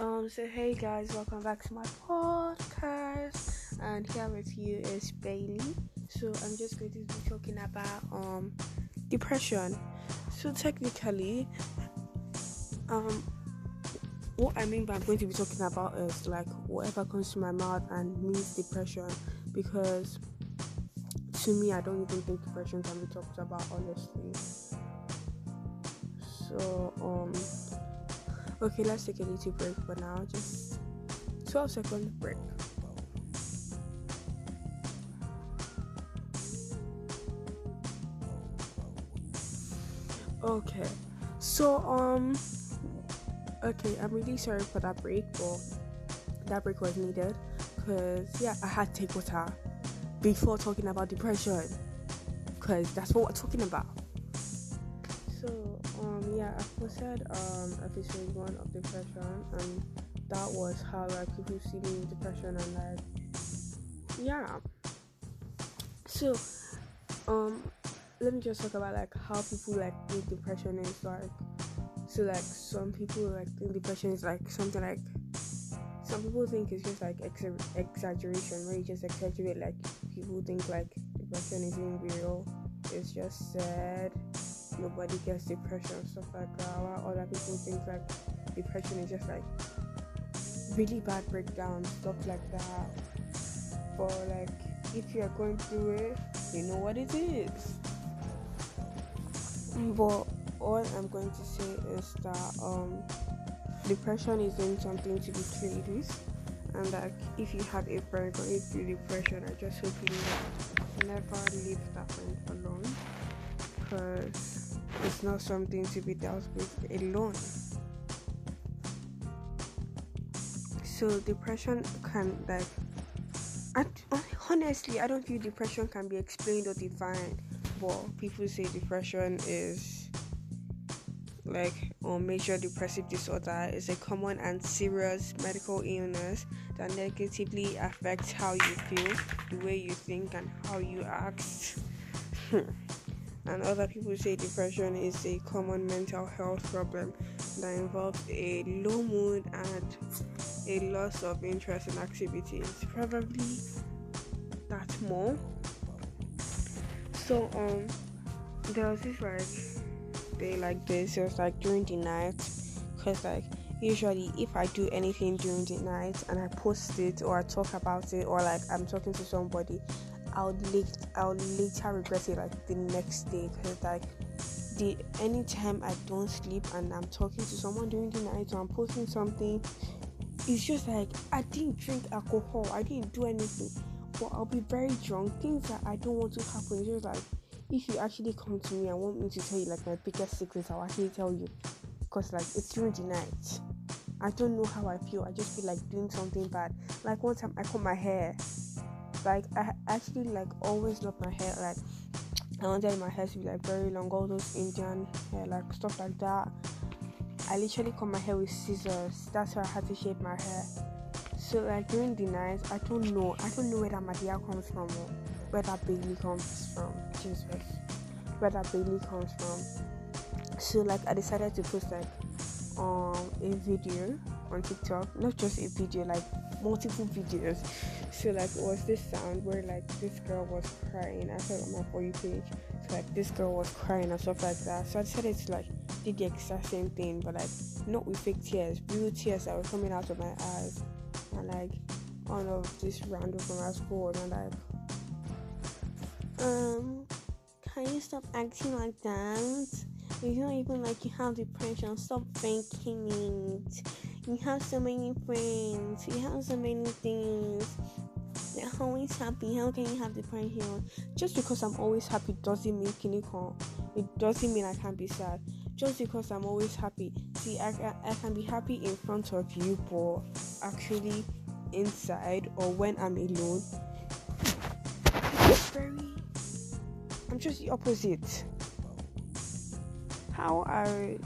Um, so hey guys, welcome back to my podcast, and here with you is Bailey. So I'm just going to be talking about um depression. So technically, um, what I mean by I'm going to be talking about is like whatever comes to my mouth and means depression, because to me, I don't even think depression can be talked about honestly. So um Okay, let's take a little break for now. Just 12 second break. Okay, so um, okay, I'm really sorry for that break, but that break was needed because yeah, I had to take water before talking about depression because that's what we're talking about. So yeah, I posted um episode one of depression and that was how like people see me in depression and like yeah. So um let me just talk about like how people like think depression is like so like some people like think depression is like something like some people think it's just like ex- exaggeration where you just exaggerate like people think like depression isn't real it's just sad nobody gets depression stuff like that. While other people think like depression is just like really bad breakdown, stuff like that. But like if you are going through it, you know what it is. But all I'm going to say is that um depression isn't something to be played with. And like if you have a friend going through depression, I just hope you never leave that friend alone because it's not something to be dealt with alone. So depression can like I, honestly I don't feel depression can be explained or defined. But people say depression is like or major depressive disorder is a common and serious medical illness that negatively affects how you feel, the way you think, and how you act. and other people say depression is a common mental health problem that involves a low mood and a loss of interest in activities. Probably that more. So um there was this like day like this, it was like during the night because like usually if I do anything during the night and I post it or I talk about it or like I'm talking to somebody, I'll late I'll later regret it like the next day because like the anytime I don't sleep and I'm talking to someone during the night or I'm posting something, it's just like I didn't drink alcohol, I didn't do anything, but I'll be very drunk. Things that I don't want to happen. It's just like if you actually come to me and want me to tell you like my biggest secrets, I'll actually tell you because like it's during the night. I don't know how I feel. I just feel like doing something bad. Like one time I cut my hair like I actually like always love my hair. Like I wanted my hair to be like very long, all those Indian hair, like stuff like that. I literally cut my hair with scissors. That's why I had to shape my hair. So like during the night, I don't know. I don't know where that Madia comes from or where that Bailey comes from. Jesus. Where that Bailey comes from. So like I decided to post like um a video on TikTok. Not just a video, like multiple videos. So like it was this sound where like this girl was crying. I saw it on my for you page. So like this girl was crying and stuff like that. So I decided to like did the exact same thing, but like not with fake tears, real tears that were coming out of my eyes. And like one of this random from our school and like um can you stop acting like that? It's not even like you have depression. Stop faking it. You have so many friends. You have so many things. You're always happy. How can you have depression? Just because I'm always happy doesn't mean clinical. It doesn't mean I can't be sad. Just because I'm always happy. See, I, I, I can be happy in front of you, but actually inside or when I'm alone, very. I'm just the opposite. How I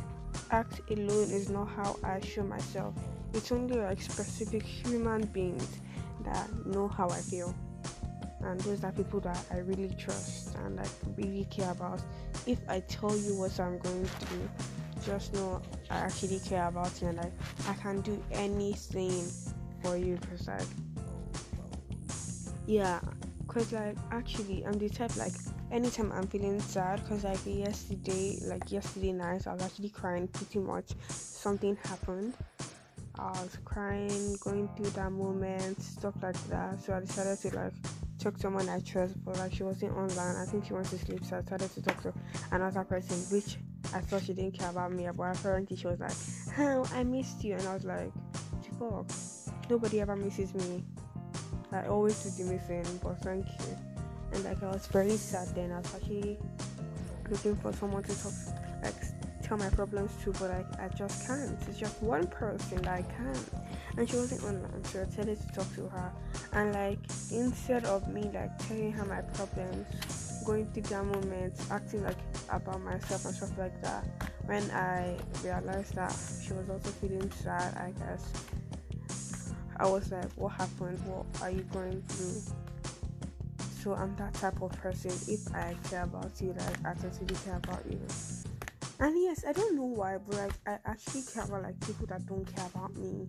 act alone is not how I show myself. It's only like specific human beings that know how I feel. And those are people that I really trust and like really care about. If I tell you what I'm going through, just know I actually care about you and like I can do anything for you because like yeah because like actually I'm the type like anytime I'm feeling sad because like yesterday like yesterday night I was actually crying pretty much. Something happened. I was crying going through that moment stuff like that. So I decided to like talk to someone I trust but like she wasn't online. I think she wants to sleep so I decided to talk to another person which I thought she didn't care about me but apparently she was like oh I missed you. And I was like fuck nobody ever misses me. I always do the missing but thank you and like I was very sad then. I was actually looking for someone to talk, like tell my problems to, but like I just can't. It's just one person that I can't, and she wasn't online, so I decided to talk to her. And like instead of me like telling her my problems, going through that moment, acting like about myself and stuff like that, when I realized that she was also feeling sad, I guess. I was like, what happened? What are you going through? So I'm that type of person. If I care about you, like I totally care about you. And yes, I don't know why, but like I actually care about like people that don't care about me.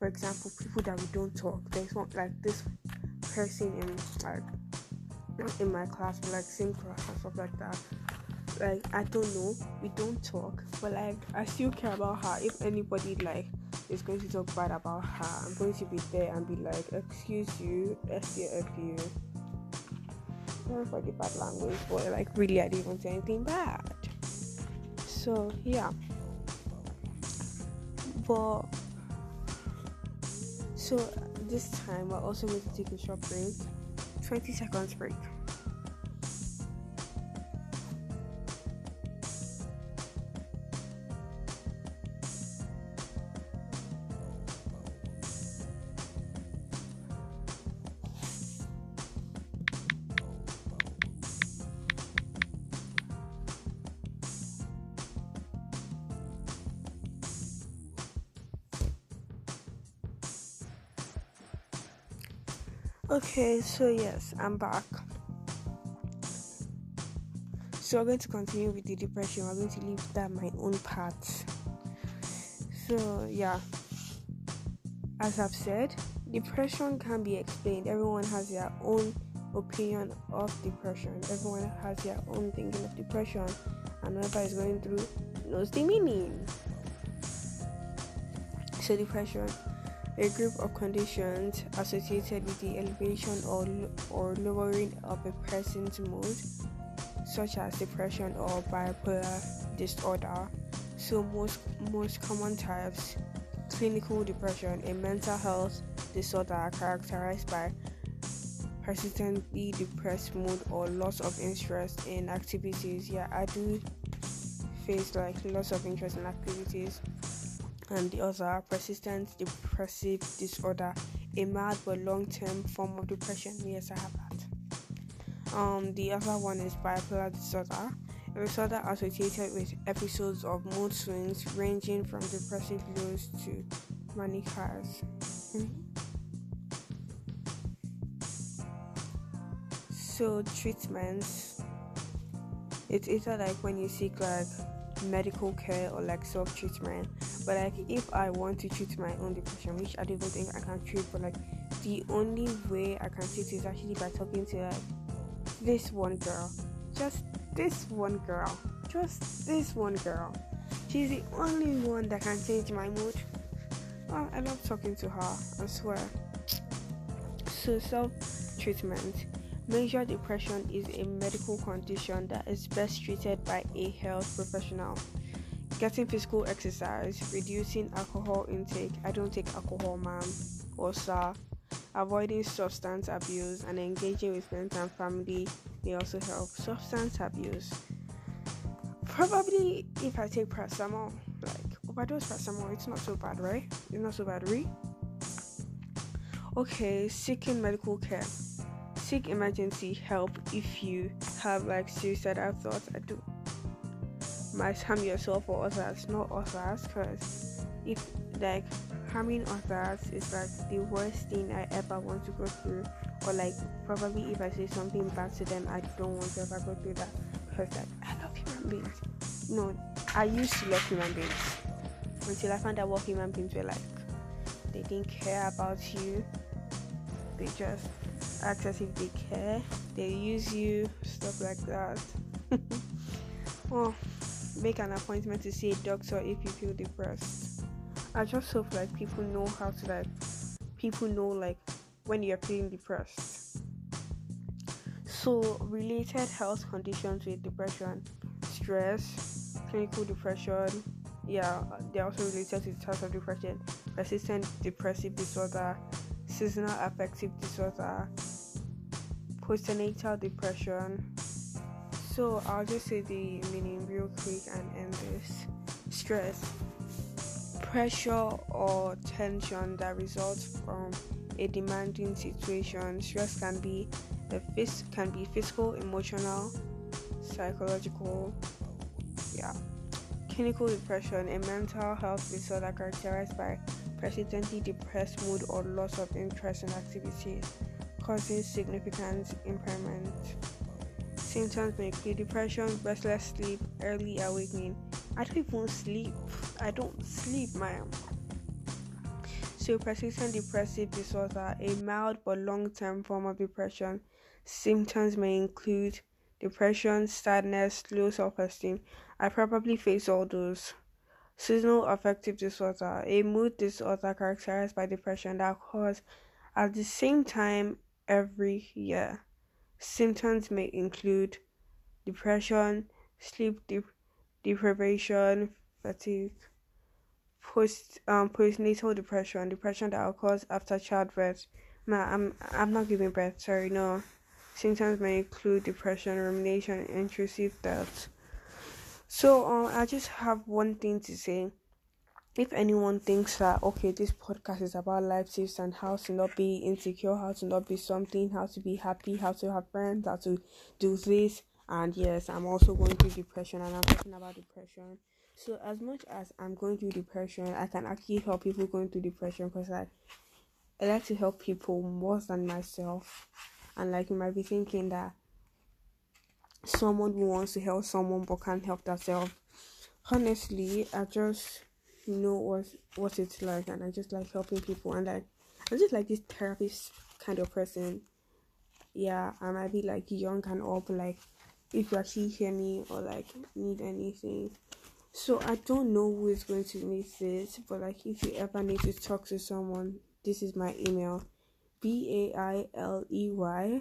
For example, people that we don't talk. There's one like this person in like not in my class, but like same class and stuff like that. Like I don't know, we don't talk, but like I still care about her. If anybody like is going to talk bad about her, I'm going to be there and be like, excuse you, SDF you sorry for the bad language, but like really I didn't say anything bad. So yeah. But so this time we're also going to take a short break. 20 seconds break. Okay, so yes, I'm back. So we're going to continue with the depression. We're going to leave that my own part. So yeah, as I've said, depression can be explained. Everyone has their own opinion of depression. Everyone has their own thinking of depression, and whoever is going through knows the meaning. So depression a group of conditions associated with the elevation or, or lowering of a person's mood, such as depression or bipolar disorder. So, most, most common types clinical depression, a mental health disorder characterized by persistently depressed mood or loss of interest in activities. Yeah, I do face like loss of interest in activities and the other persistent depressive disorder, a mild but long-term form of depression. Yes, I have that. Um, the other one is bipolar disorder, a disorder associated with episodes of mood swings ranging from depressive lows to manic highs. Mm-hmm. So treatments, it's either like when you seek like medical care or like self treatment. But like if I want to treat my own depression, which I don't even think I can treat, but like the only way I can treat is actually by talking to like this one girl. Just this one girl. Just this one girl. She's the only one that can change my mood. Oh, I love talking to her, I swear. So self treatment Major depression is a medical condition that is best treated by a health professional. Getting physical exercise, reducing alcohol intake, I don't take alcohol, ma'am, or sir, avoiding substance abuse, and engaging with friends and family may also help. Substance abuse. Probably if I take paracetamol, like overdose paracetamol, it's not so bad, right? It's not so bad, right? Okay, seeking medical care seek emergency help if you have like suicidal thoughts. I do might harm yourself or others, not others, because if like harming others is like the worst thing I ever want to go through, or like probably if I say something bad to them, I don't want to ever go through that because like I love human beings. No, I used to love human beings until I found out what human beings were like. They didn't care about you. They just act as if they care. They use you, stuff like that. well, make an appointment to see a doctor if you feel depressed. I just hope like people know how to like people know like when you're feeling depressed. So related health conditions with depression, stress, clinical depression, yeah, they're also related to the types of depression, persistent depressive disorder, seasonal affective disorder, postnatal depression. So I'll just say the meaning real quick and end this. Stress, pressure or tension that results from a demanding situation. Stress can be a phys- can be physical, emotional, psychological. Yeah. Clinical depression, a mental health disorder characterized by persistently depressed mood or loss of interest in activities, causing significant impairment. Symptoms may include depression, restless sleep, early awakening. I don't even sleep. I don't sleep, man. So, persistent depressive disorder, a mild but long term form of depression. Symptoms may include depression, sadness, low self esteem. I probably face all those. Seasonal affective disorder, a mood disorder characterized by depression that occurs at the same time every year. Symptoms may include depression, sleep deprivation, fatigue, post um, postnatal depression, depression that occurs after childbirth. Nah, I'm I'm not giving birth. Sorry, no. Symptoms may include depression, rumination, intrusive thoughts. So, um, I just have one thing to say. If anyone thinks that okay, this podcast is about life tips and how to not be insecure, how to not be something, how to be happy, how to have friends, how to do this, and yes, I'm also going through depression, and I'm talking about depression. So, as much as I'm going through depression, I can actually help people going through depression because I, I like to help people more than myself and like you might be thinking that someone who wants to help someone but can't help themselves. Honestly, I just know what what it's like, and I just like helping people, and like I'm just like this therapist kind of person. Yeah, I might be like young and old, but like if you actually hear me or like need anything. So I don't know who is going to need this, but like if you ever need to talk to someone, this is my email. B A I L E Y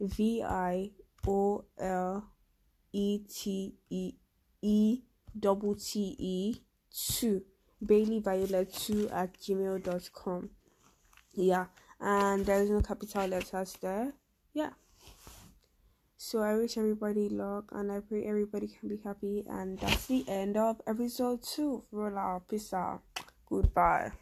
V I O L E T E E double T E two Bailey Violet two at gmail.com. Yeah, and there is no capital letters there. Yeah. So I wish everybody luck and I pray everybody can be happy and that's the end of episode two. Roll out, peace out. Goodbye.